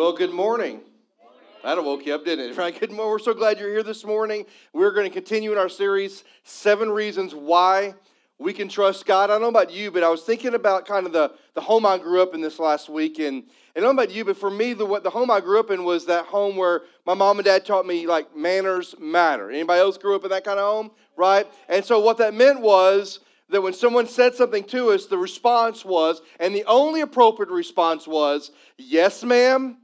Well, good morning. That woke you up, didn't it? Right? Good morning. We're so glad you're here this morning. We're going to continue in our series, Seven Reasons Why We Can Trust God. I don't know about you, but I was thinking about kind of the, the home I grew up in this last week. And, and I don't know about you, but for me, the, what, the home I grew up in was that home where my mom and dad taught me, like, manners matter. Anybody else grew up in that kind of home? Right? And so what that meant was that when someone said something to us, the response was, and the only appropriate response was, yes, ma'am,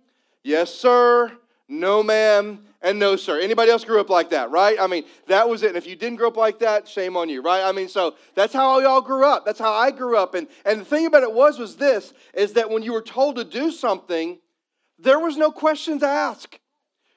yes, sir, no, ma'am, and no, sir. Anybody else grew up like that, right? I mean, that was it. And if you didn't grow up like that, shame on you, right? I mean, so that's how y'all grew up. That's how I grew up. And, and the thing about it was, was this, is that when you were told to do something, there was no questions asked.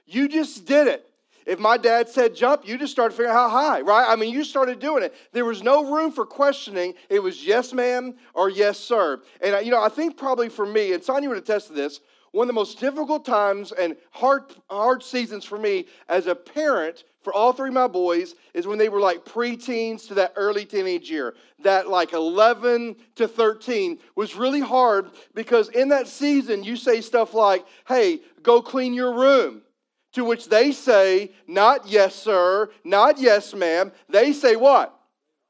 You just did it. If my dad said jump, you just started figuring out how high, right? I mean, you started doing it. There was no room for questioning. It was yes, ma'am, or yes, sir. And, you know, I think probably for me, and Sonia would attest to this, one of the most difficult times and hard, hard seasons for me as a parent for all three of my boys is when they were like preteens to that early teenage year. That like 11 to 13 was really hard because in that season you say stuff like, hey, go clean your room. To which they say, not yes, sir, not yes, ma'am. They say what?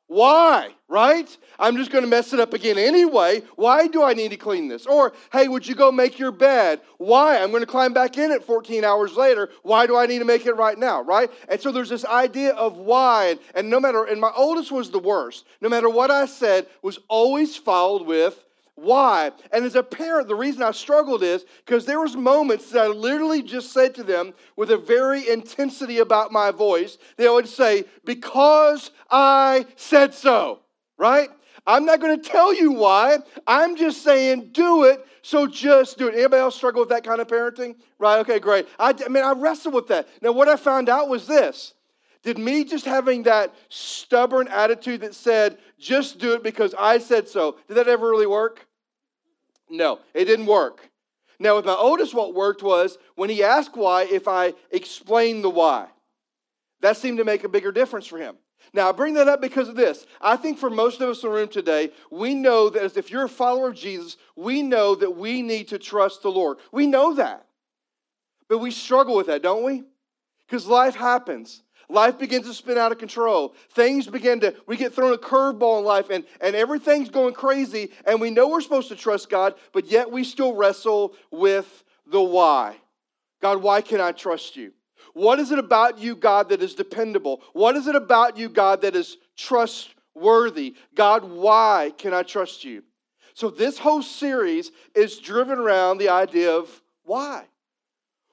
Why? Right? I'm just going to mess it up again anyway. Why do I need to clean this? Or, hey, would you go make your bed? Why? I'm going to climb back in it 14 hours later. Why do I need to make it right now? Right? And so there's this idea of why. And, and no matter, and my oldest was the worst. No matter what I said, was always followed with why? And as a parent, the reason I struggled is because there was moments that I literally just said to them with a very intensity about my voice. They would say, "Because I said so." Right? I'm not going to tell you why. I'm just saying, do it. So just do it. Anybody else struggle with that kind of parenting? Right? Okay, great. I, I mean, I wrestled with that. Now, what I found out was this. Did me just having that stubborn attitude that said, just do it because I said so, did that ever really work? No, it didn't work. Now, with my oldest, what worked was when he asked why, if I explained the why. That seemed to make a bigger difference for him. Now, I bring that up because of this. I think for most of us in the room today, we know that if you're a follower of Jesus, we know that we need to trust the Lord. We know that. But we struggle with that, don't we? Because life happens. Life begins to spin out of control. Things begin to, we get thrown a curveball in life and, and everything's going crazy. And we know we're supposed to trust God, but yet we still wrestle with the why. God, why can I trust you? What is it about you, God, that is dependable? What is it about you, God, that is trustworthy? God, why can I trust you? So, this whole series is driven around the idea of why.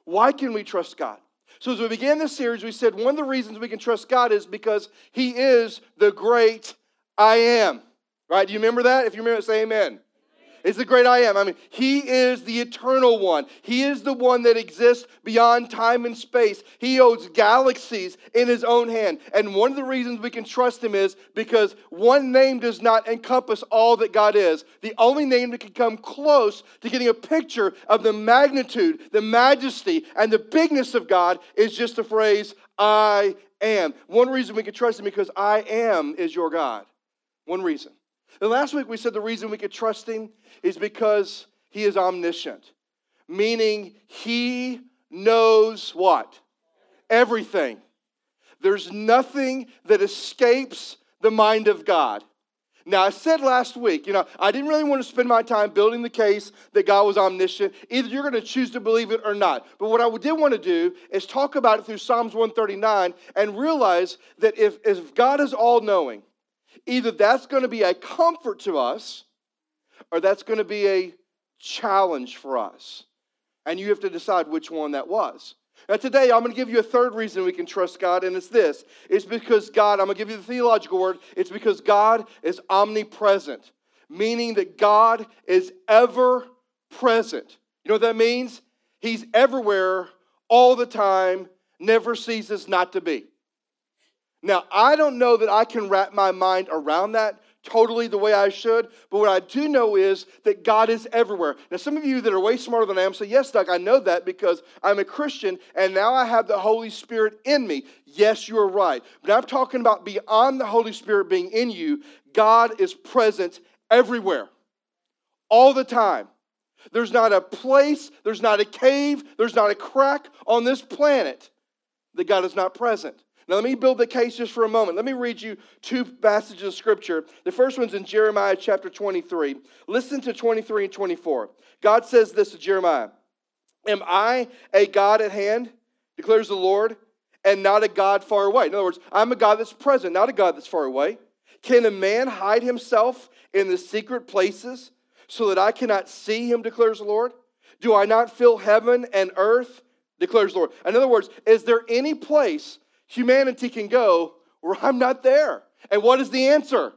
Why can we trust God? So, as we began this series, we said one of the reasons we can trust God is because He is the great I am. Right? Do you remember that? If you remember, say amen is the great I am. I mean, He is the eternal one. He is the one that exists beyond time and space. He owns galaxies in His own hand. And one of the reasons we can trust Him is because one name does not encompass all that God is. The only name that can come close to getting a picture of the magnitude, the majesty, and the bigness of God is just the phrase, I am. One reason we can trust Him because I am is your God. One reason. And last week we said the reason we could trust him is because he is omniscient, meaning he knows what? Everything. There's nothing that escapes the mind of God. Now, I said last week, you know, I didn't really want to spend my time building the case that God was omniscient. Either you're going to choose to believe it or not. But what I did want to do is talk about it through Psalms 139 and realize that if, if God is all knowing, Either that's going to be a comfort to us or that's going to be a challenge for us. And you have to decide which one that was. Now, today, I'm going to give you a third reason we can trust God, and it's this it's because God, I'm going to give you the theological word, it's because God is omnipresent, meaning that God is ever present. You know what that means? He's everywhere all the time, never ceases not to be. Now, I don't know that I can wrap my mind around that totally the way I should, but what I do know is that God is everywhere. Now, some of you that are way smarter than I am say, Yes, Doug, I know that because I'm a Christian and now I have the Holy Spirit in me. Yes, you are right. But I'm talking about beyond the Holy Spirit being in you, God is present everywhere, all the time. There's not a place, there's not a cave, there's not a crack on this planet that God is not present. Now, let me build the case just for a moment. Let me read you two passages of scripture. The first one's in Jeremiah chapter 23. Listen to 23 and 24. God says this to Jeremiah Am I a God at hand, declares the Lord, and not a God far away? In other words, I'm a God that's present, not a God that's far away. Can a man hide himself in the secret places so that I cannot see him, declares the Lord? Do I not fill heaven and earth, declares the Lord? In other words, is there any place humanity can go where I'm not there? And what is the answer?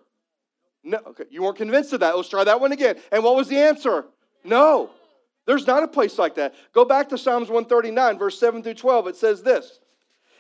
No. Okay, you weren't convinced of that. Let's try that one again. And what was the answer? No. There's not a place like that. Go back to Psalms 139, verse 7 through 12. It says this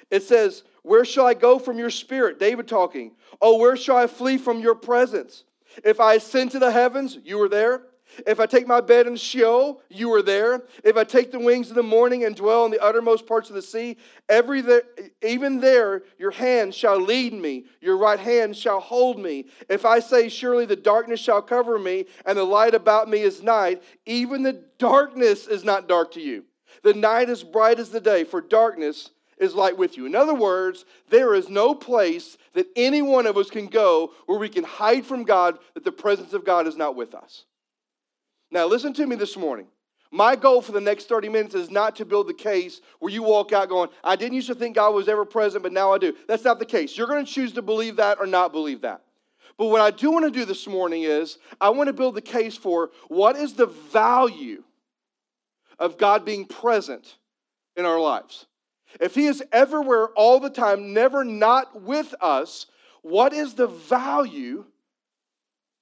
It says, Where shall I go from your spirit? David talking. Oh, where shall I flee from your presence? If I ascend to the heavens, you are there. If I take my bed in Sheol, you are there. If I take the wings of the morning and dwell in the uttermost parts of the sea, every there, even there your hand shall lead me, your right hand shall hold me. If I say, Surely the darkness shall cover me, and the light about me is night, even the darkness is not dark to you. The night is bright as the day, for darkness is light with you. In other words, there is no place that any one of us can go where we can hide from God that the presence of God is not with us. Now, listen to me this morning. My goal for the next 30 minutes is not to build the case where you walk out going, I didn't used to think God was ever present, but now I do. That's not the case. You're going to choose to believe that or not believe that. But what I do want to do this morning is I want to build the case for what is the value of God being present in our lives. If He is everywhere all the time, never not with us, what is the value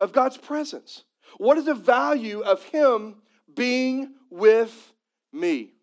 of God's presence? What is the value of Him being with me?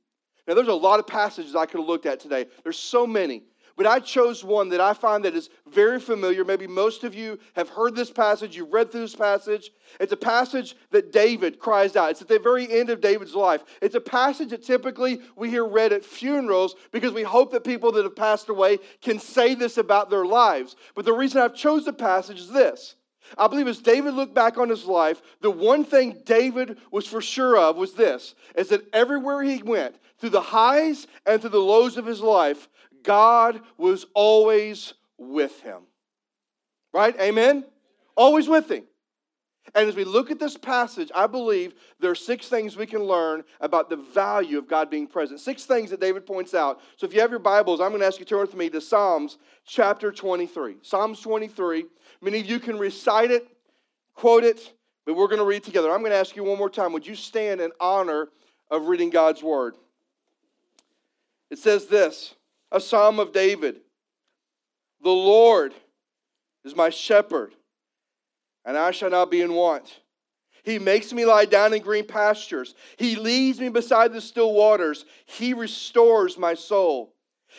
Now, there's a lot of passages I could have looked at today. There's so many. But I chose one that I find that is very familiar. Maybe most of you have heard this passage, you've read through this passage. It's a passage that David cries out. It's at the very end of David's life. It's a passage that typically we hear read at funerals because we hope that people that have passed away can say this about their lives. But the reason I've chose the passage is this. I believe as David looked back on his life, the one thing David was for sure of was this is that everywhere he went, through the highs and through the lows of his life, God was always with him. Right? Amen? Always with him. And as we look at this passage, I believe there are six things we can learn about the value of God being present. Six things that David points out. So if you have your Bibles, I'm going to ask you to turn with me to Psalms chapter 23. Psalms 23. Many of you can recite it, quote it, but we're going to read together. I'm going to ask you one more time. Would you stand in honor of reading God's word? It says this a psalm of David The Lord is my shepherd, and I shall not be in want. He makes me lie down in green pastures. He leads me beside the still waters. He restores my soul.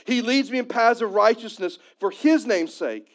He leads me in paths of righteousness for his name's sake.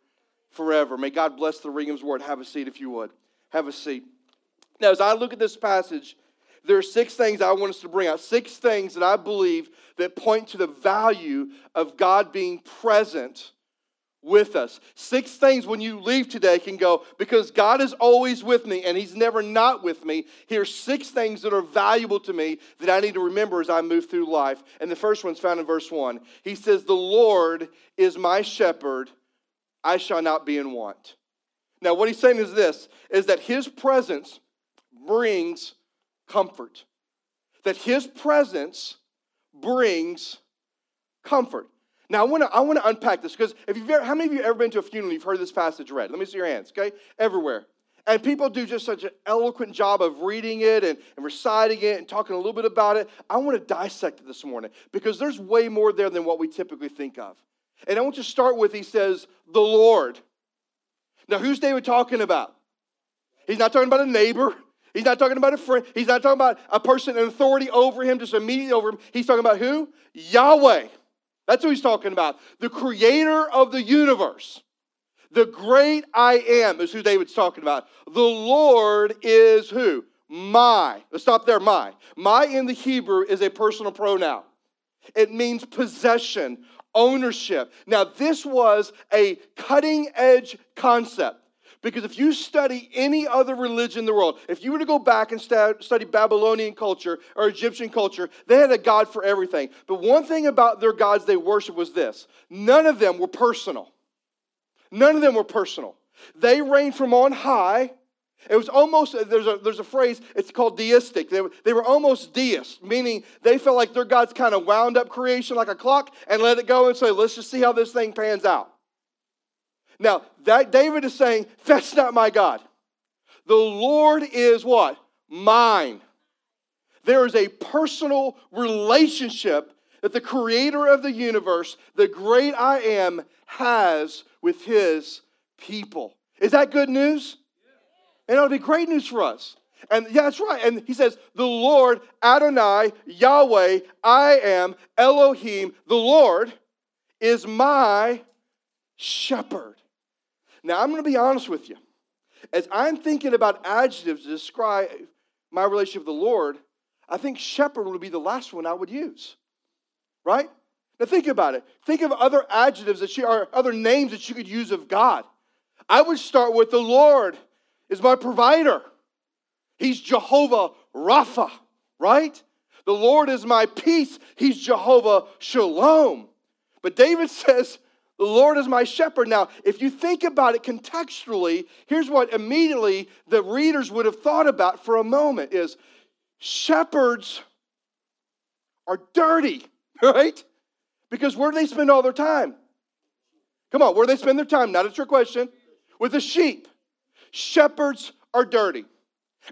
forever. May God bless the reading of his word. Have a seat if you would. Have a seat. Now, as I look at this passage, there are six things I want us to bring out. Six things that I believe that point to the value of God being present with us. Six things when you leave today can go, because God is always with me and He's never not with me. Here's six things that are valuable to me that I need to remember as I move through life. And the first one's found in verse one. He says, The Lord is my shepherd, I shall not be in want. Now, what he's saying is this is that his presence brings comfort. That his presence brings comfort. Now, I want to I want to unpack this because if you've ever, how many of you ever been to a funeral? You've heard this passage read. Let me see your hands. Okay, everywhere. And people do just such an eloquent job of reading it and, and reciting it and talking a little bit about it. I want to dissect it this morning because there's way more there than what we typically think of. And I want to start with, he says, the Lord. Now, who's David talking about? He's not talking about a neighbor. He's not talking about a friend. He's not talking about a person in authority over him, just immediately over him. He's talking about who? Yahweh. That's who he's talking about. The creator of the universe. The great I am is who David's talking about. The Lord is who? My. Let's stop there. My. My in the Hebrew is a personal pronoun. It means possession, ownership. Now, this was a cutting edge concept. Because if you study any other religion in the world, if you were to go back and study Babylonian culture or Egyptian culture, they had a God for everything. But one thing about their gods they worshiped was this none of them were personal. None of them were personal. They reigned from on high. It was almost, there's a, there's a phrase, it's called deistic. They, they were almost deists, meaning they felt like their God's kind of wound up creation like a clock and let it go and say, let's just see how this thing pans out. Now, that David is saying, that's not my God. The Lord is what? Mine. There is a personal relationship that the creator of the universe, the great I am, has with his people. Is that good news? And it'll be great news for us. And yeah, that's right. And he says, The Lord, Adonai, Yahweh, I am, Elohim, the Lord is my shepherd. Now, I'm going to be honest with you. As I'm thinking about adjectives to describe my relationship with the Lord, I think shepherd would be the last one I would use. Right? Now think about it. Think of other adjectives that you are other names that you could use of God. I would start with the Lord is my provider. He's Jehovah Rapha, right? The Lord is my peace. He's Jehovah Shalom. But David says, the Lord is my shepherd. Now, if you think about it contextually, here's what immediately the readers would have thought about for a moment is shepherds are dirty, right? Because where do they spend all their time? Come on, where do they spend their time? Not a trick question. With the sheep. Shepherds are dirty.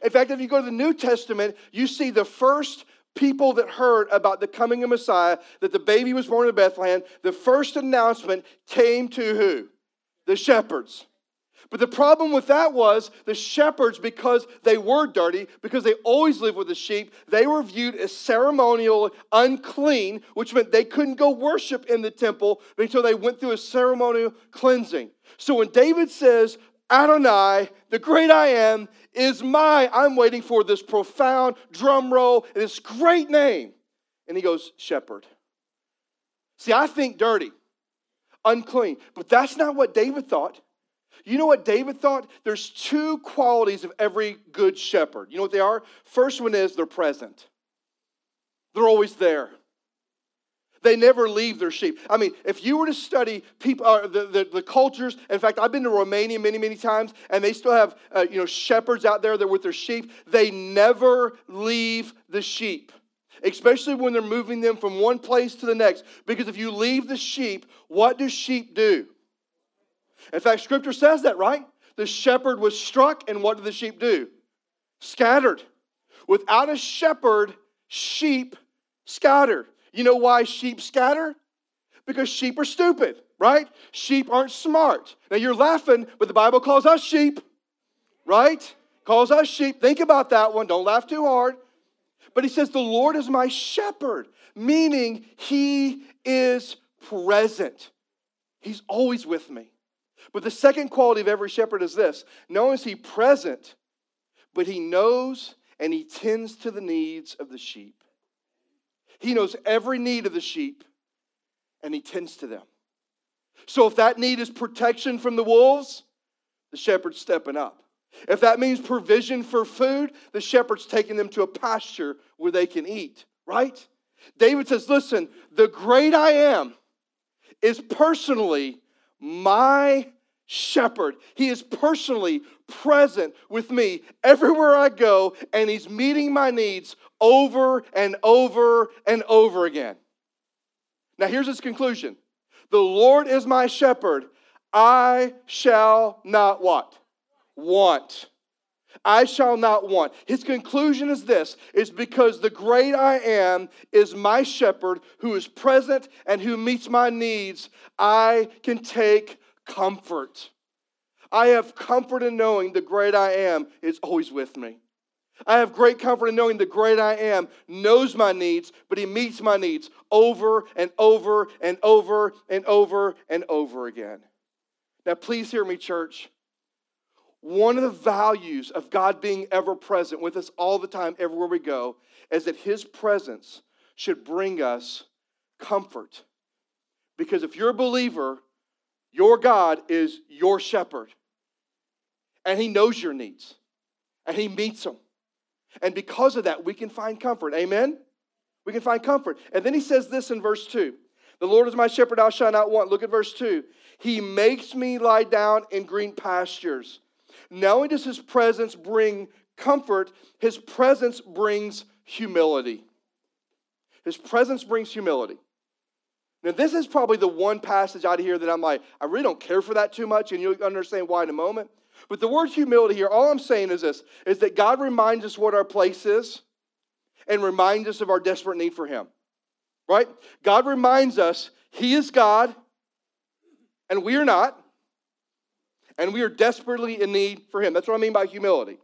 In fact, if you go to the New Testament, you see the first people that heard about the coming of Messiah, that the baby was born in Bethlehem, the first announcement came to who? The shepherds. But the problem with that was the shepherds, because they were dirty, because they always lived with the sheep, they were viewed as ceremonial, unclean, which meant they couldn't go worship in the temple until they went through a ceremonial cleansing. So when David says, Adonai, the great I am, is my. I'm waiting for this profound drum roll, this great name. And he goes, Shepherd. See, I think dirty, unclean, but that's not what David thought. You know what David thought? There's two qualities of every good shepherd. You know what they are? First one is they're present, they're always there. They never leave their sheep. I mean, if you were to study people, uh, the, the, the, cultures, in fact, I've been to Romania many, many times, and they still have, uh, you know, shepherds out there that with their sheep. They never leave the sheep, especially when they're moving them from one place to the next. Because if you leave the sheep, what do sheep do? In fact, scripture says that, right? The shepherd was struck, and what did the sheep do? Scattered. Without a shepherd, sheep scatter. You know why sheep scatter? Because sheep are stupid, right? Sheep aren't smart. Now you're laughing, but the Bible calls us sheep, right? Calls us sheep. Think about that one. Don't laugh too hard. But he says, The Lord is my shepherd, meaning he is present. He's always with me. But the second quality of every shepherd is this not only is he present, but he knows and he tends to the needs of the sheep. He knows every need of the sheep and he tends to them. So if that need is protection from the wolves, the shepherd's stepping up. If that means provision for food, the shepherd's taking them to a pasture where they can eat, right? David says, Listen, the great I am is personally my shepherd. He is personally present with me everywhere I go, and He's meeting my needs over and over and over again. Now, here's his conclusion The Lord is my shepherd. I shall not what? Want. I shall not want. His conclusion is this is because the great I am is my shepherd who is present and who meets my needs, I can take comfort. I have comfort in knowing the great I am is always with me. I have great comfort in knowing the great I am knows my needs, but he meets my needs over and over and over and over and over again. Now, please hear me, church. One of the values of God being ever present with us all the time, everywhere we go, is that his presence should bring us comfort. Because if you're a believer, your God is your shepherd, and he knows your needs, and he meets them. And because of that, we can find comfort. Amen? We can find comfort. And then he says this in verse 2 The Lord is my shepherd, I shall not want. Look at verse 2. He makes me lie down in green pastures. Not only does his presence bring comfort, his presence brings humility. His presence brings humility. Now, this is probably the one passage out of here that I'm like, I really don't care for that too much, and you'll understand why in a moment. But the word humility here, all I'm saying is this is that God reminds us what our place is and reminds us of our desperate need for Him. Right? God reminds us He is God and we are not, and we are desperately in need for Him. That's what I mean by humility.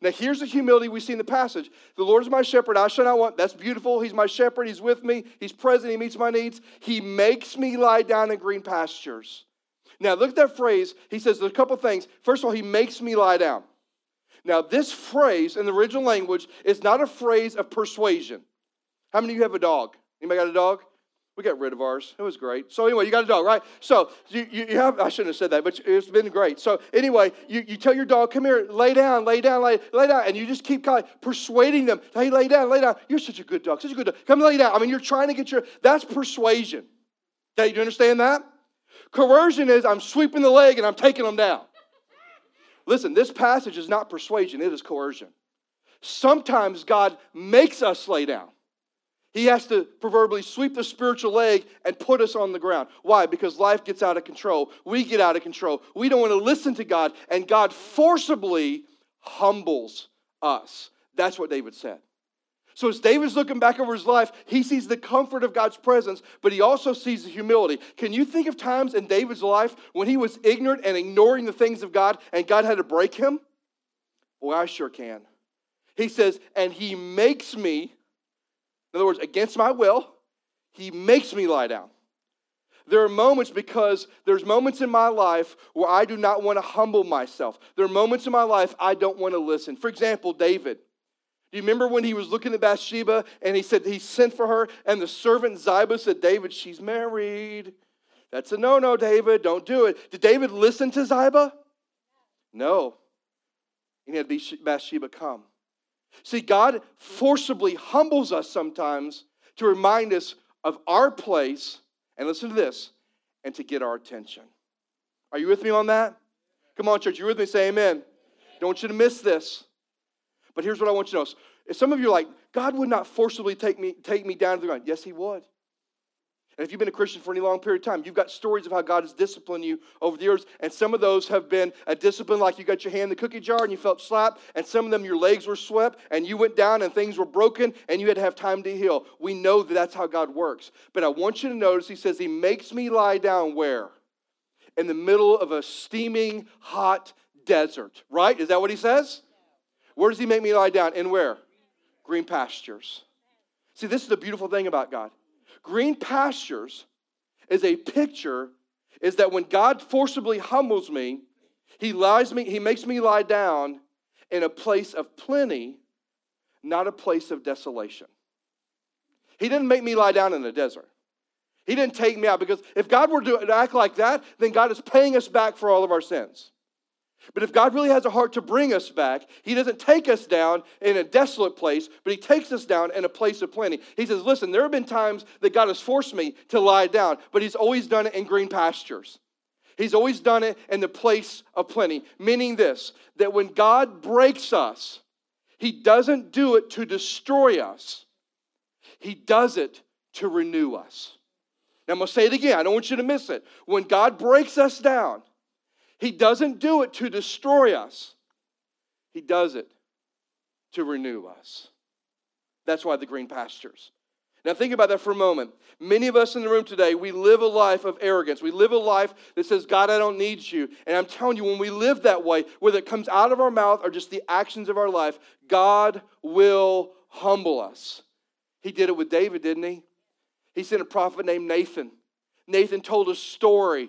Now, here's the humility we see in the passage. The Lord is my shepherd, I shall not want. That's beautiful. He's my shepherd. He's with me. He's present. He meets my needs. He makes me lie down in green pastures. Now, look at that phrase. He says there's a couple things. First of all, he makes me lie down. Now, this phrase in the original language is not a phrase of persuasion. How many of you have a dog? Anybody got a dog? We got rid of ours. It was great. So anyway, you got a dog, right? So you, you, you, have, I shouldn't have said that, but it's been great. So anyway, you, you tell your dog, come here, lay down, lay down, lay, lay down. And you just keep kind of persuading them, hey, lay down, lay down. You're such a good dog, such a good dog. Come lay down. I mean, you're trying to get your, that's persuasion. Okay, do you understand that? Coercion is I'm sweeping the leg and I'm taking them down. Listen, this passage is not persuasion, it is coercion. Sometimes God makes us lay down. He has to proverbially sweep the spiritual leg and put us on the ground. Why? Because life gets out of control. We get out of control. We don't want to listen to God, and God forcibly humbles us. That's what David said. So, as David's looking back over his life, he sees the comfort of God's presence, but he also sees the humility. Can you think of times in David's life when he was ignorant and ignoring the things of God and God had to break him? Well, I sure can. He says, and he makes me in other words, against my will, he makes me lie down. There are moments because there's moments in my life where I do not want to humble myself. There are moments in my life I don't want to listen. For example, David. Do you remember when he was looking at Bathsheba and he said he sent for her and the servant Ziba said, David, she's married. That's a no no, David. Don't do it. Did David listen to Ziba? No. He had Bathsheba come. See, God forcibly humbles us sometimes to remind us of our place, and listen to this, and to get our attention. Are you with me on that? Come on, church, you with me? Say amen. Don't want you to miss this. But here's what I want you to know. If some of you are like, God would not forcibly take me, take me down to the ground. Yes, He would. And if you've been a Christian for any long period of time, you've got stories of how God has disciplined you over the years. And some of those have been a discipline like you got your hand in the cookie jar and you felt slapped. And some of them, your legs were swept and you went down and things were broken and you had to have time to heal. We know that that's how God works. But I want you to notice He says, He makes me lie down where? In the middle of a steaming, hot desert, right? Is that what He says? Where does He make me lie down? In where? Green pastures. See, this is the beautiful thing about God. Green pastures is a picture, is that when God forcibly humbles me, he lies me, he makes me lie down in a place of plenty, not a place of desolation. He didn't make me lie down in the desert. He didn't take me out because if God were to act like that, then God is paying us back for all of our sins. But if God really has a heart to bring us back, He doesn't take us down in a desolate place, but He takes us down in a place of plenty. He says, Listen, there have been times that God has forced me to lie down, but He's always done it in green pastures. He's always done it in the place of plenty, meaning this that when God breaks us, He doesn't do it to destroy us, He does it to renew us. Now, I'm going to say it again. I don't want you to miss it. When God breaks us down, he doesn't do it to destroy us, He does it to renew us. That's why the green pastures. Now, think about that for a moment. Many of us in the room today, we live a life of arrogance. We live a life that says, God, I don't need you. And I'm telling you, when we live that way, whether it comes out of our mouth or just the actions of our life, God will humble us. He did it with David, didn't he? He sent a prophet named Nathan. Nathan told a story.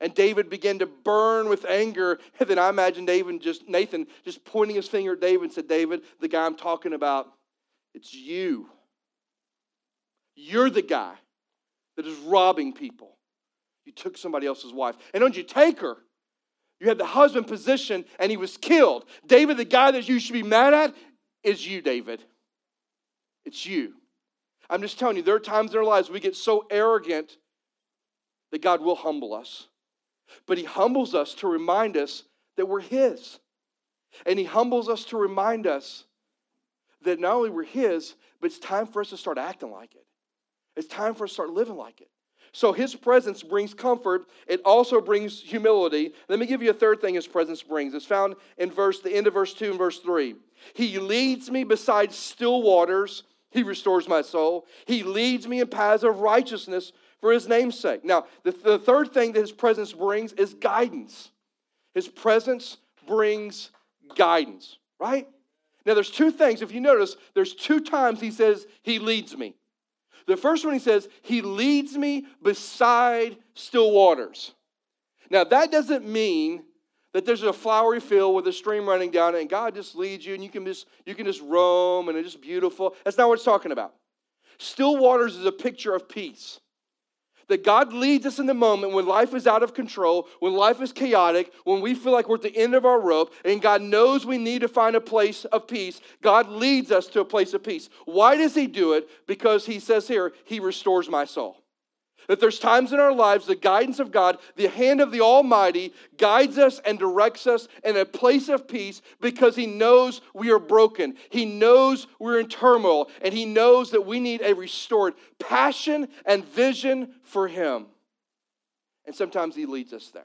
And David began to burn with anger. And then I imagine David just Nathan just pointing his finger at David and said, David, the guy I'm talking about, it's you. You're the guy that is robbing people. You took somebody else's wife. And don't you take her? You had the husband position and he was killed. David, the guy that you should be mad at, is you, David. It's you. I'm just telling you, there are times in our lives we get so arrogant that God will humble us. But He humbles us to remind us that we're His. And He humbles us to remind us that not only we're His, but it's time for us to start acting like it. It's time for us to start living like it. So His presence brings comfort. It also brings humility. Let me give you a third thing His presence brings. It's found in verse, the end of verse 2 and verse 3. He leads me beside still waters. He restores my soul. He leads me in paths of righteousness for his name's sake. Now, the, the third thing that his presence brings is guidance. His presence brings guidance, right? Now, there's two things. If you notice, there's two times he says, He leads me. The first one he says, He leads me beside still waters. Now, that doesn't mean that there's a flowery field with a stream running down it and God just leads you and you can just you can just roam and it's just beautiful. That's not what it's talking about. Still waters is a picture of peace. That God leads us in the moment when life is out of control, when life is chaotic, when we feel like we're at the end of our rope, and God knows we need to find a place of peace. God leads us to a place of peace. Why does He do it? Because He says here, He restores my soul. That there's times in our lives the guidance of God, the hand of the Almighty, guides us and directs us in a place of peace because He knows we are broken. He knows we're in turmoil, and He knows that we need a restored passion and vision for Him. And sometimes He leads us there.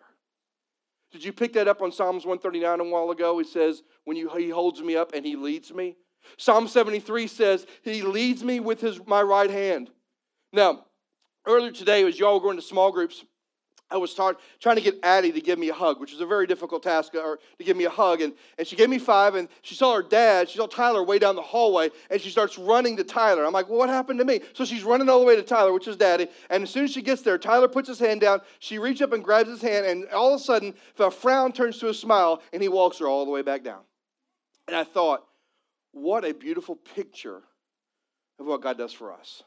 Did you pick that up on Psalms 139 a while ago? He says, When you, He holds me up and He leads me. Psalm 73 says, He leads me with his, my right hand. Now, Earlier today, as y'all were going to small groups, I was trying to get Addie to give me a hug, which is a very difficult task, or to give me a hug. And, and she gave me five, and she saw her dad, she saw Tyler way down the hallway, and she starts running to Tyler. I'm like, well, what happened to me? So she's running all the way to Tyler, which is daddy. And as soon as she gets there, Tyler puts his hand down. She reaches up and grabs his hand, and all of a sudden, the frown turns to a smile, and he walks her all the way back down. And I thought, what a beautiful picture of what God does for us.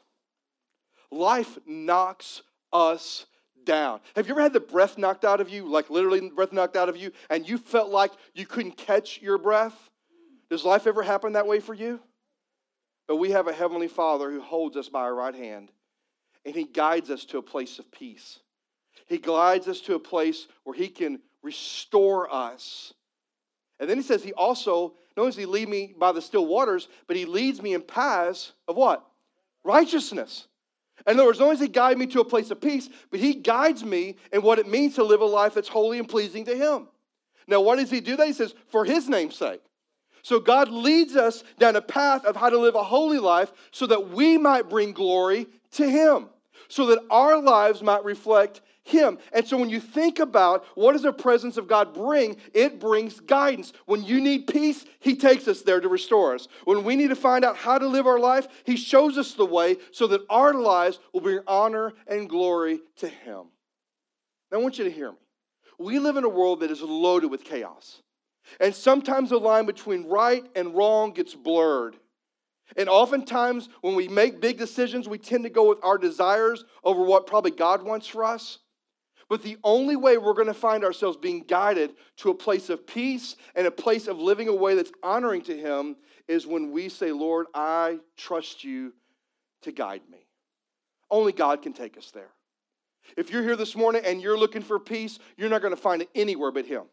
Life knocks us down. Have you ever had the breath knocked out of you, like literally the breath knocked out of you, and you felt like you couldn't catch your breath? Does life ever happen that way for you? But we have a Heavenly Father who holds us by our right hand, and He guides us to a place of peace. He guides us to a place where He can restore us. And then He says, He also, not only does He lead me by the still waters, but He leads me in paths of what? Righteousness. In other words, not only does He guide me to a place of peace, but He guides me in what it means to live a life that's holy and pleasing to Him. Now, why does He do that? He says, for His name's sake. So God leads us down a path of how to live a holy life so that we might bring glory to Him, so that our lives might reflect him. And so when you think about what does the presence of God bring, it brings guidance. When you need peace, He takes us there to restore us. When we need to find out how to live our life, He shows us the way so that our lives will bring honor and glory to Him. Now, I want you to hear me. We live in a world that is loaded with chaos. And sometimes the line between right and wrong gets blurred. And oftentimes, when we make big decisions, we tend to go with our desires over what probably God wants for us. But the only way we're going to find ourselves being guided to a place of peace and a place of living a way that's honoring to Him is when we say, Lord, I trust you to guide me. Only God can take us there. If you're here this morning and you're looking for peace, you're not going to find it anywhere but Him.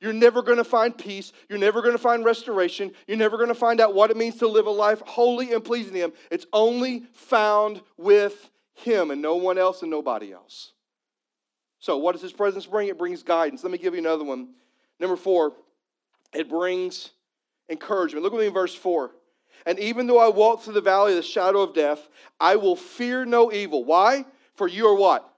You're never going to find peace. You're never going to find restoration. You're never going to find out what it means to live a life holy and pleasing to Him. It's only found with Him and no one else and nobody else. So, what does his presence bring? It brings guidance. Let me give you another one. Number four, it brings encouragement. Look at me in verse four. And even though I walk through the valley of the shadow of death, I will fear no evil. Why? For you are what?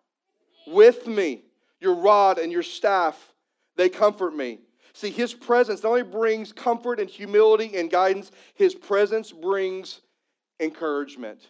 With me. Your rod and your staff, they comfort me. See, his presence not only brings comfort and humility and guidance, his presence brings encouragement.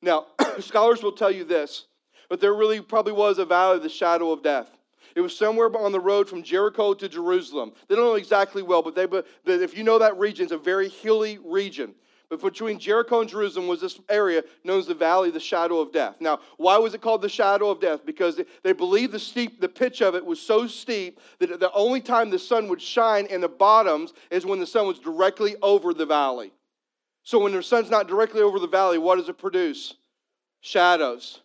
Now, scholars will tell you this, but there really probably was a valley of the shadow of death. It was somewhere on the road from Jericho to Jerusalem. They don't know exactly well, but, they, but if you know that region, it's a very hilly region. But between Jericho and Jerusalem was this area known as the Valley of the Shadow of Death. Now, why was it called the Shadow of Death? Because they believed the steep, the pitch of it was so steep that the only time the sun would shine in the bottoms is when the sun was directly over the valley. So when the sun's not directly over the valley, what does it produce? Shadows.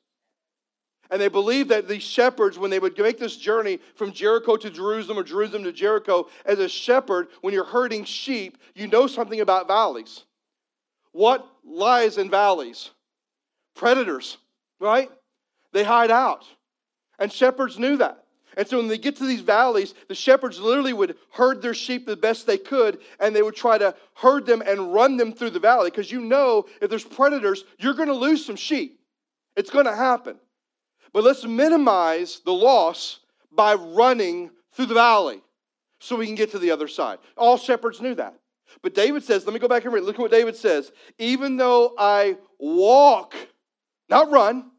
And they believed that these shepherds, when they would make this journey from Jericho to Jerusalem or Jerusalem to Jericho, as a shepherd, when you're herding sheep, you know something about valleys. What lies in valleys? Predators, right? They hide out. And shepherds knew that. And so when they get to these valleys, the shepherds literally would herd their sheep the best they could, and they would try to herd them and run them through the valley. Because you know, if there's predators, you're going to lose some sheep. It's going to happen. But let's minimize the loss by running through the valley so we can get to the other side. All shepherds knew that. But David says, let me go back and read. Look at what David says. Even though I walk, not run,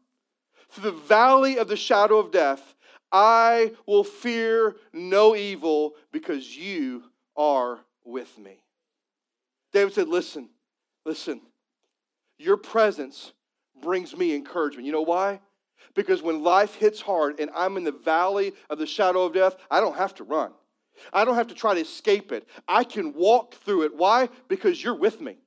through the valley of the shadow of death, I will fear no evil because you are with me. David said, Listen, listen, your presence brings me encouragement. You know why? Because when life hits hard and I'm in the valley of the shadow of death, I don't have to run. I don't have to try to escape it. I can walk through it. Why? Because you're with me.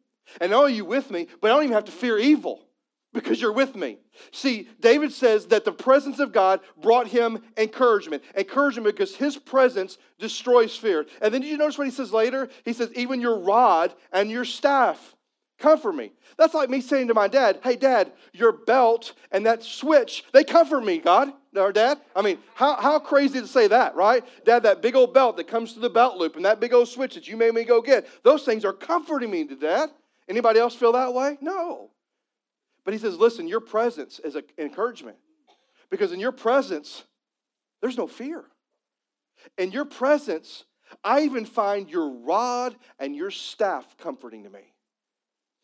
And not only are you with me, but I don't even have to fear evil because you're with me. See, David says that the presence of God brought him encouragement. Encouragement because his presence destroys fear. And then did you notice what he says later? He says, even your rod and your staff comfort me. That's like me saying to my dad, hey, dad, your belt and that switch, they comfort me, God. Or dad? I mean, how, how crazy to say that, right? Dad, that big old belt that comes to the belt loop and that big old switch that you made me go get, those things are comforting me to dad. Anybody else feel that way? No. But he says, listen, your presence is an encouragement. Because in your presence, there's no fear. In your presence, I even find your rod and your staff comforting to me.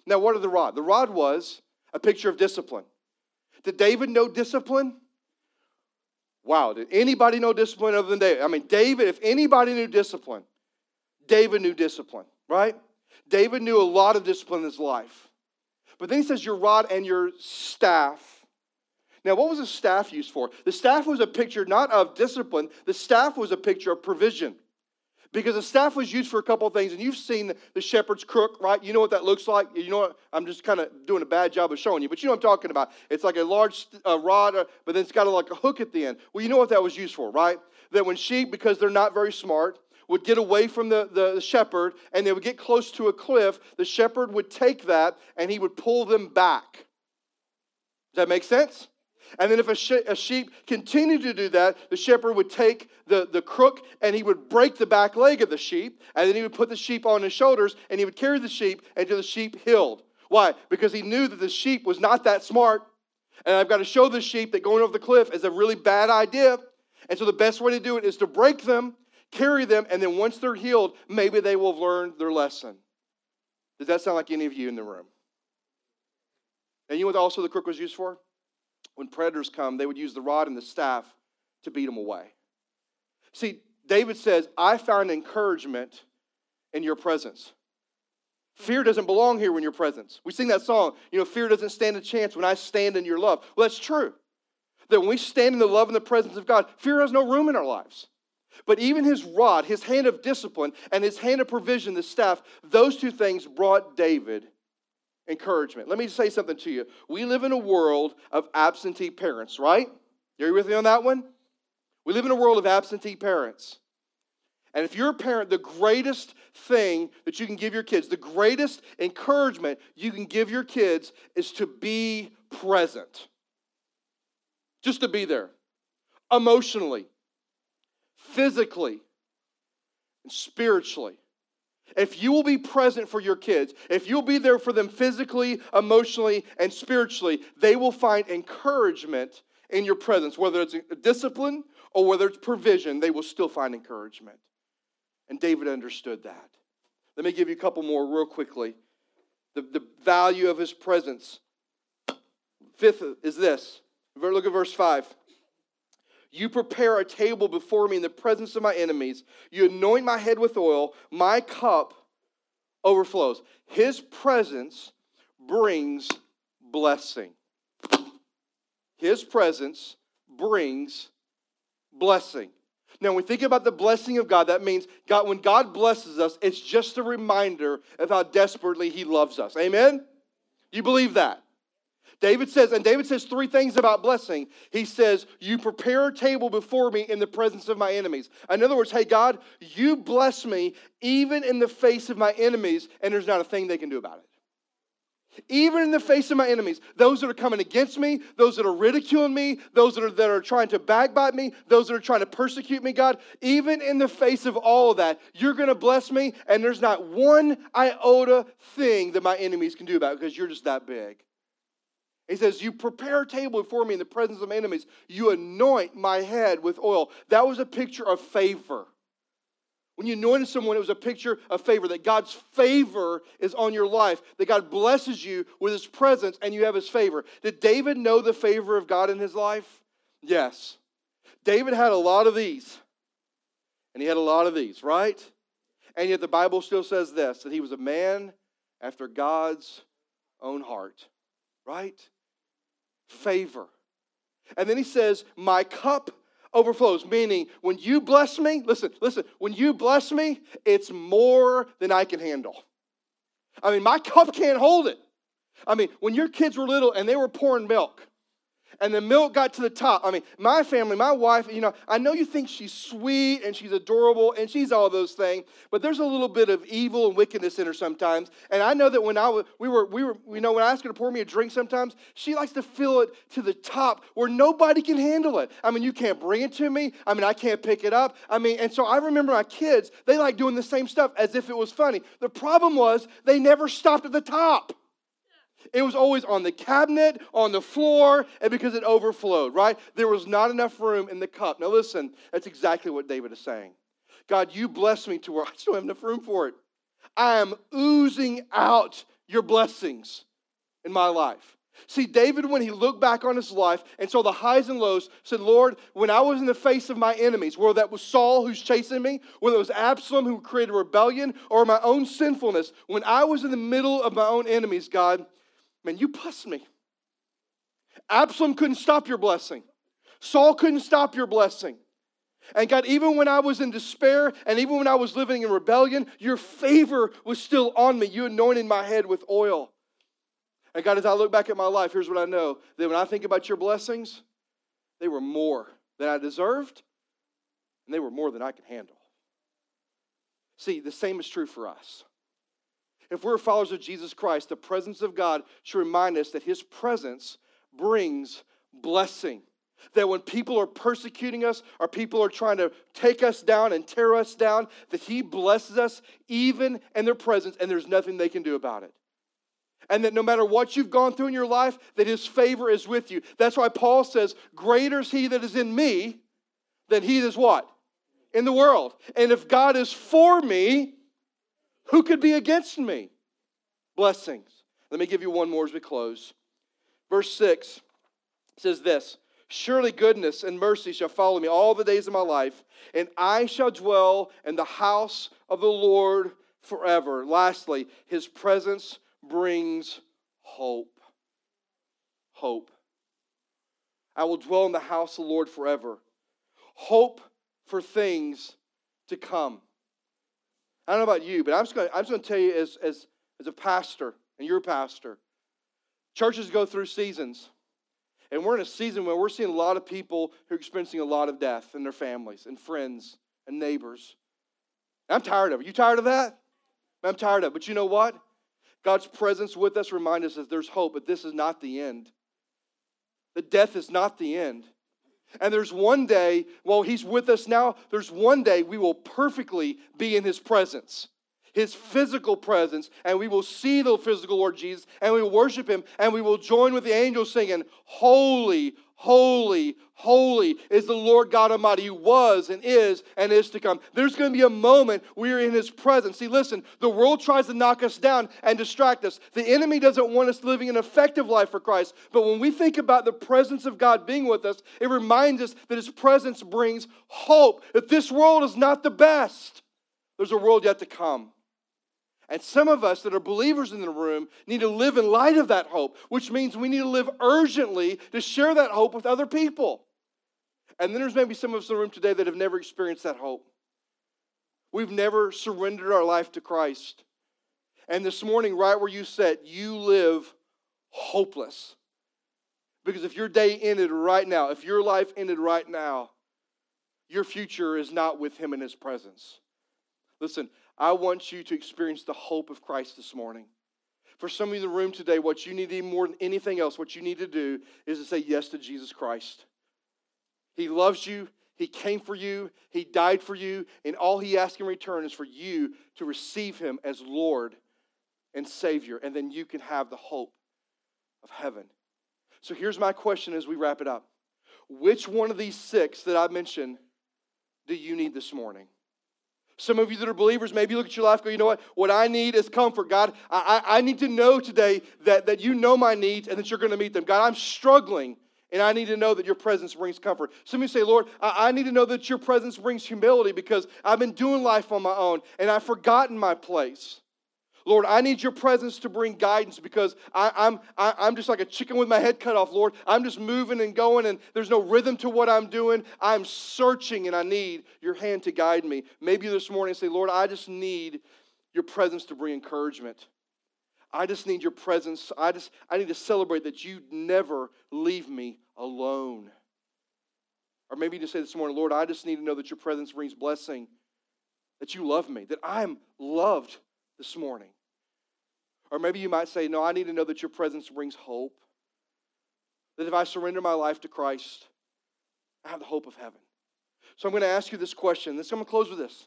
Now, what are the rod? The rod was a picture of discipline. Did David know discipline? Wow, did anybody know discipline other than David? I mean, David, if anybody knew discipline, David knew discipline, right? David knew a lot of discipline in his life. But then he says, Your rod and your staff. Now, what was the staff used for? The staff was a picture not of discipline, the staff was a picture of provision. Because the staff was used for a couple of things, and you've seen the shepherd's crook, right? You know what that looks like. You know what? I'm just kind of doing a bad job of showing you, but you know what I'm talking about. It's like a large uh, rod, but then it's got a, like a hook at the end. Well, you know what that was used for, right? That when sheep, because they're not very smart, would get away from the, the shepherd and they would get close to a cliff, the shepherd would take that and he would pull them back. Does that make sense? And then if a, a, sheep continued to do that, the shepherd would take the, the crook and he would break the back leg of the sheep, and then he would put the sheep on his shoulders and he would carry the sheep until the sheep healed. Why? Because he knew that the sheep was not that smart. And I've got to show the sheep that going over the cliff is a really bad idea. And so the best way to do it is to break them carry them, and then once they're healed, maybe they will have learned their lesson. Does that sound like any of you in the room? And you know what also the crook was used for? When predators come, they would use the rod and the staff to beat them away. See, David says, I found encouragement in your presence. Fear doesn't belong here in your presence. We sing that song, you know, fear doesn't stand a chance when I stand in your love. Well, that's true. That when we stand in the love and the presence of God, fear has no room in our lives. But even his rod, his hand of discipline, and his hand of provision, the staff, those two things brought David encouragement. Let me say something to you. We live in a world of absentee parents, right? Are you with me on that one? We live in a world of absentee parents. And if you're a parent, the greatest thing that you can give your kids, the greatest encouragement you can give your kids is to be present. Just to be there emotionally, physically and spiritually. If you will be present for your kids, if you'll be there for them physically, emotionally, and spiritually, they will find encouragement in your presence. Whether it's discipline or whether it's provision, they will still find encouragement. And David understood that. Let me give you a couple more real quickly. The, the value of his presence. Fifth is this. Look at verse 5. You prepare a table before me in the presence of my enemies. You anoint my head with oil. My cup overflows. His presence brings blessing. His presence brings blessing. Now, when we think about the blessing of God, that means God, when God blesses us, it's just a reminder of how desperately He loves us. Amen? You believe that? David says, and David says three things about blessing. He says, You prepare a table before me in the presence of my enemies. In other words, hey, God, you bless me even in the face of my enemies, and there's not a thing they can do about it. Even in the face of my enemies, those that are coming against me, those that are ridiculing me, those that are, that are trying to backbite me, those that are trying to persecute me, God, even in the face of all of that, you're going to bless me, and there's not one iota thing that my enemies can do about it because you're just that big. He says, You prepare a table before me in the presence of my enemies. You anoint my head with oil. That was a picture of favor. When you anointed someone, it was a picture of favor, that God's favor is on your life, that God blesses you with his presence and you have his favor. Did David know the favor of God in his life? Yes. David had a lot of these, and he had a lot of these, right? And yet the Bible still says this that he was a man after God's own heart, right? Favor. And then he says, My cup overflows, meaning when you bless me, listen, listen, when you bless me, it's more than I can handle. I mean, my cup can't hold it. I mean, when your kids were little and they were pouring milk, and the milk got to the top. I mean, my family, my wife, you know, I know you think she's sweet and she's adorable and she's all those things, but there's a little bit of evil and wickedness in her sometimes. And I know that when I was, we were, we were, you know, when I ask her to pour me a drink sometimes, she likes to fill it to the top where nobody can handle it. I mean, you can't bring it to me. I mean, I can't pick it up. I mean, and so I remember my kids, they like doing the same stuff as if it was funny. The problem was they never stopped at the top. It was always on the cabinet, on the floor, and because it overflowed, right? There was not enough room in the cup. Now, listen, that's exactly what David is saying. God, you bless me to where I just don't have enough room for it. I am oozing out your blessings in my life. See, David, when he looked back on his life and saw the highs and lows, said, Lord, when I was in the face of my enemies, whether that was Saul who's chasing me, whether it was Absalom who created rebellion, or my own sinfulness, when I was in the middle of my own enemies, God, Man, you blessed me. Absalom couldn't stop your blessing. Saul couldn't stop your blessing. And God, even when I was in despair and even when I was living in rebellion, your favor was still on me. You anointed my head with oil. And God, as I look back at my life, here's what I know that when I think about your blessings, they were more than I deserved, and they were more than I could handle. See, the same is true for us. If we're followers of Jesus Christ, the presence of God should remind us that His presence brings blessing. That when people are persecuting us or people are trying to take us down and tear us down, that He blesses us even in their presence and there's nothing they can do about it. And that no matter what you've gone through in your life, that His favor is with you. That's why Paul says, Greater is He that is in me than He that is what? In the world. And if God is for me, who could be against me? Blessings. Let me give you one more as we close. Verse 6 says this Surely goodness and mercy shall follow me all the days of my life, and I shall dwell in the house of the Lord forever. Lastly, his presence brings hope. Hope. I will dwell in the house of the Lord forever. Hope for things to come. I don't know about you, but I'm just going to, tell you as, as, as a pastor, and you're pastor, churches go through seasons. And we're in a season where we're seeing a lot of people who are experiencing a lot of death in their families and friends and neighbors. I'm tired of it. You tired of that? I'm tired of it. But you know what? God's presence with us reminds us that there's hope, but this is not the end. The death is not the end. And there's one day, while He's with us now, there's one day we will perfectly be in His presence. His physical presence, and we will see the physical Lord Jesus, and we will worship him, and we will join with the angels singing, Holy, Holy, holy is the Lord God Almighty who was and is and is to come. There's going to be a moment we're in His presence. See, listen, the world tries to knock us down and distract us. The enemy doesn't want us living an effective life for Christ. But when we think about the presence of God being with us, it reminds us that His presence brings hope, that this world is not the best. There's a world yet to come. And some of us that are believers in the room need to live in light of that hope, which means we need to live urgently to share that hope with other people. And then there's maybe some of us in the room today that have never experienced that hope. We've never surrendered our life to Christ. And this morning, right where you sit, you live hopeless. Because if your day ended right now, if your life ended right now, your future is not with Him in His presence. Listen, I want you to experience the hope of Christ this morning. For some of you in the room today, what you need even more than anything else, what you need to do is to say yes to Jesus Christ. He loves you. He came for you. He died for you. And all he asks in return is for you to receive him as Lord and Savior. And then you can have the hope of heaven. So here's my question as we wrap it up Which one of these six that I mentioned do you need this morning? Some of you that are believers, maybe look at your life go, you know what? What I need is comfort. God, I, I, need to know today that, that you know my needs and that you're going to meet them. God, I'm struggling and I need to know that your presence brings comfort. Some of you say, Lord, I need to know that your presence brings humility because I've been doing life on my own and I've forgotten my place. Lord, I need your presence to bring guidance because I, I'm, I, am i am just like a chicken with my head cut off, Lord. I'm just moving and going and there's no rhythm to what I'm doing. I'm searching and I need your hand to guide me. Maybe this morning say, Lord, I just need your presence to bring encouragement. I just need your presence. I just I need to celebrate that you never leave me alone. Or maybe you just say this morning, Lord, I just need to know that your presence brings blessing, that you love me, that I am loved this morning. Or maybe you might say, No, I need to know that your presence brings hope. That if I surrender my life to Christ, I have the hope of heaven. So I'm going to ask you this question. This, I'm going to close with this.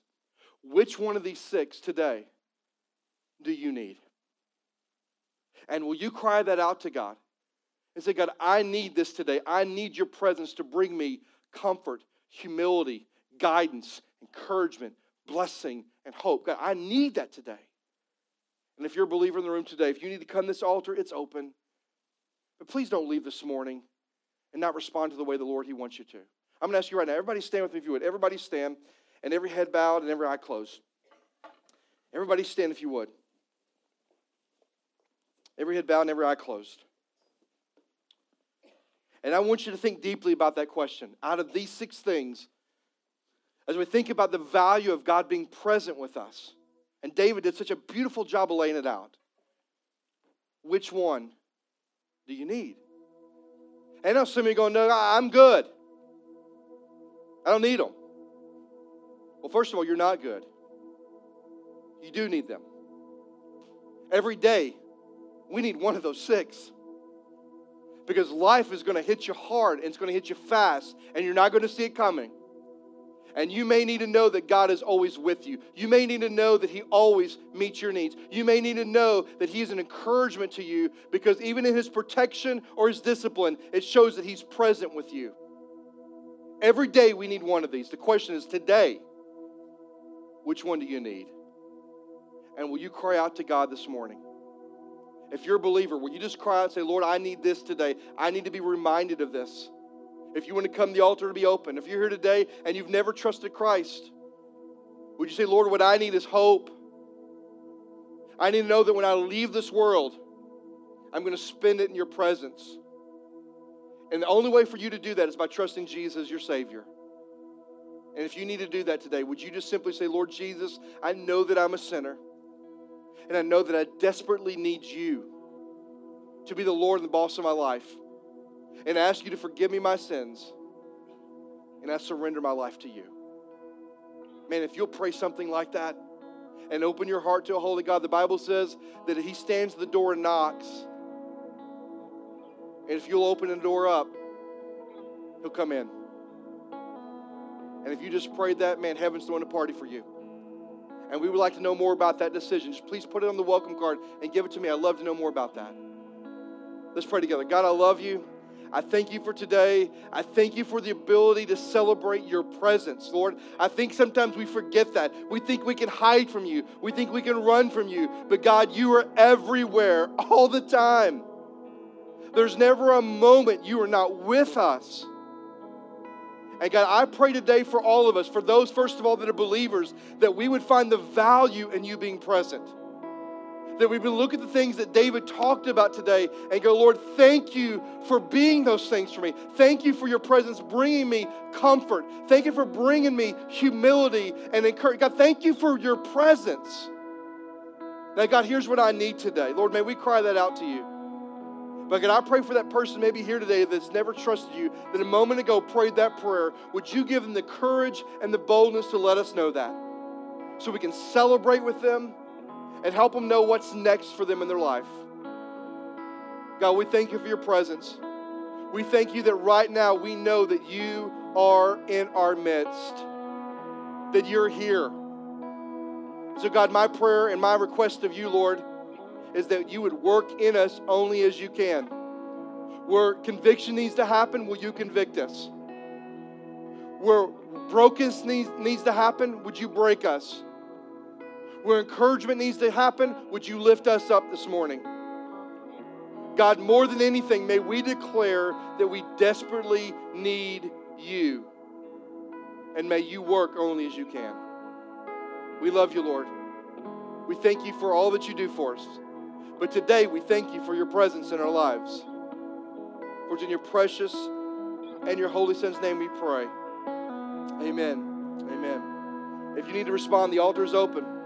Which one of these six today do you need? And will you cry that out to God and say, God, I need this today. I need your presence to bring me comfort, humility, guidance, encouragement, blessing, and hope. God, I need that today. And if you're a believer in the room today, if you need to come to this altar, it's open. But please don't leave this morning and not respond to the way the Lord He wants you to. I'm going to ask you right now, everybody stand with me if you would. Everybody stand, and every head bowed and every eye closed. Everybody stand if you would. Every head bowed and every eye closed. And I want you to think deeply about that question. Out of these six things, as we think about the value of God being present with us, and David did such a beautiful job of laying it out. Which one do you need? And now some of you going, no, I'm good. I don't need them. Well, first of all, you're not good. You do need them. Every day, we need one of those six. Because life is going to hit you hard and it's going to hit you fast, and you're not going to see it coming. And you may need to know that God is always with you. You may need to know that He always meets your needs. You may need to know that He is an encouragement to you because even in His protection or His discipline, it shows that He's present with you. Every day we need one of these. The question is today, which one do you need? And will you cry out to God this morning? If you're a believer, will you just cry out and say, Lord, I need this today? I need to be reminded of this. If you want to come, the altar to be open. If you're here today and you've never trusted Christ, would you say, Lord, what I need is hope? I need to know that when I leave this world, I'm going to spend it in your presence. And the only way for you to do that is by trusting Jesus your Savior. And if you need to do that today, would you just simply say, Lord Jesus, I know that I'm a sinner. And I know that I desperately need you to be the Lord and the boss of my life and ask you to forgive me my sins, and I surrender my life to you. Man, if you'll pray something like that and open your heart to a holy God, the Bible says that He stands at the door and knocks. And if you'll open the door up, He'll come in. And if you just prayed that, man, heaven's throwing a party for you. And we would like to know more about that decision. Just please put it on the welcome card and give it to me. I'd love to know more about that. Let's pray together. God, I love you. I thank you for today. I thank you for the ability to celebrate your presence, Lord. I think sometimes we forget that. We think we can hide from you, we think we can run from you. But God, you are everywhere all the time. There's never a moment you are not with us. And God, I pray today for all of us, for those, first of all, that are believers, that we would find the value in you being present. That we would look at the things that David talked about today and go, Lord, thank you for being those things for me. Thank you for your presence bringing me comfort. Thank you for bringing me humility and encouragement. God, thank you for your presence. Now, God, here's what I need today. Lord, may we cry that out to you. But God, I pray for that person maybe here today that's never trusted you, that a moment ago prayed that prayer. Would you give them the courage and the boldness to let us know that? So we can celebrate with them and help them know what's next for them in their life. God, we thank you for your presence. We thank you that right now we know that you are in our midst, that you're here. So, God, my prayer and my request of you, Lord, is that you would work in us only as you can. Where conviction needs to happen, will you convict us? Where brokenness needs, needs to happen, would you break us? Where encouragement needs to happen, would you lift us up this morning? God, more than anything, may we declare that we desperately need you. And may you work only as you can. We love you, Lord. We thank you for all that you do for us. But today, we thank you for your presence in our lives. For in your precious and your holy son's name we pray. Amen. Amen. If you need to respond, the altar is open.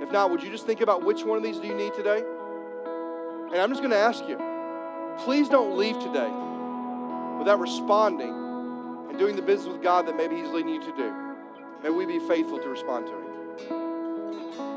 If not, would you just think about which one of these do you need today? And I'm just going to ask you please don't leave today without responding and doing the business with God that maybe He's leading you to do. May we be faithful to respond to Him.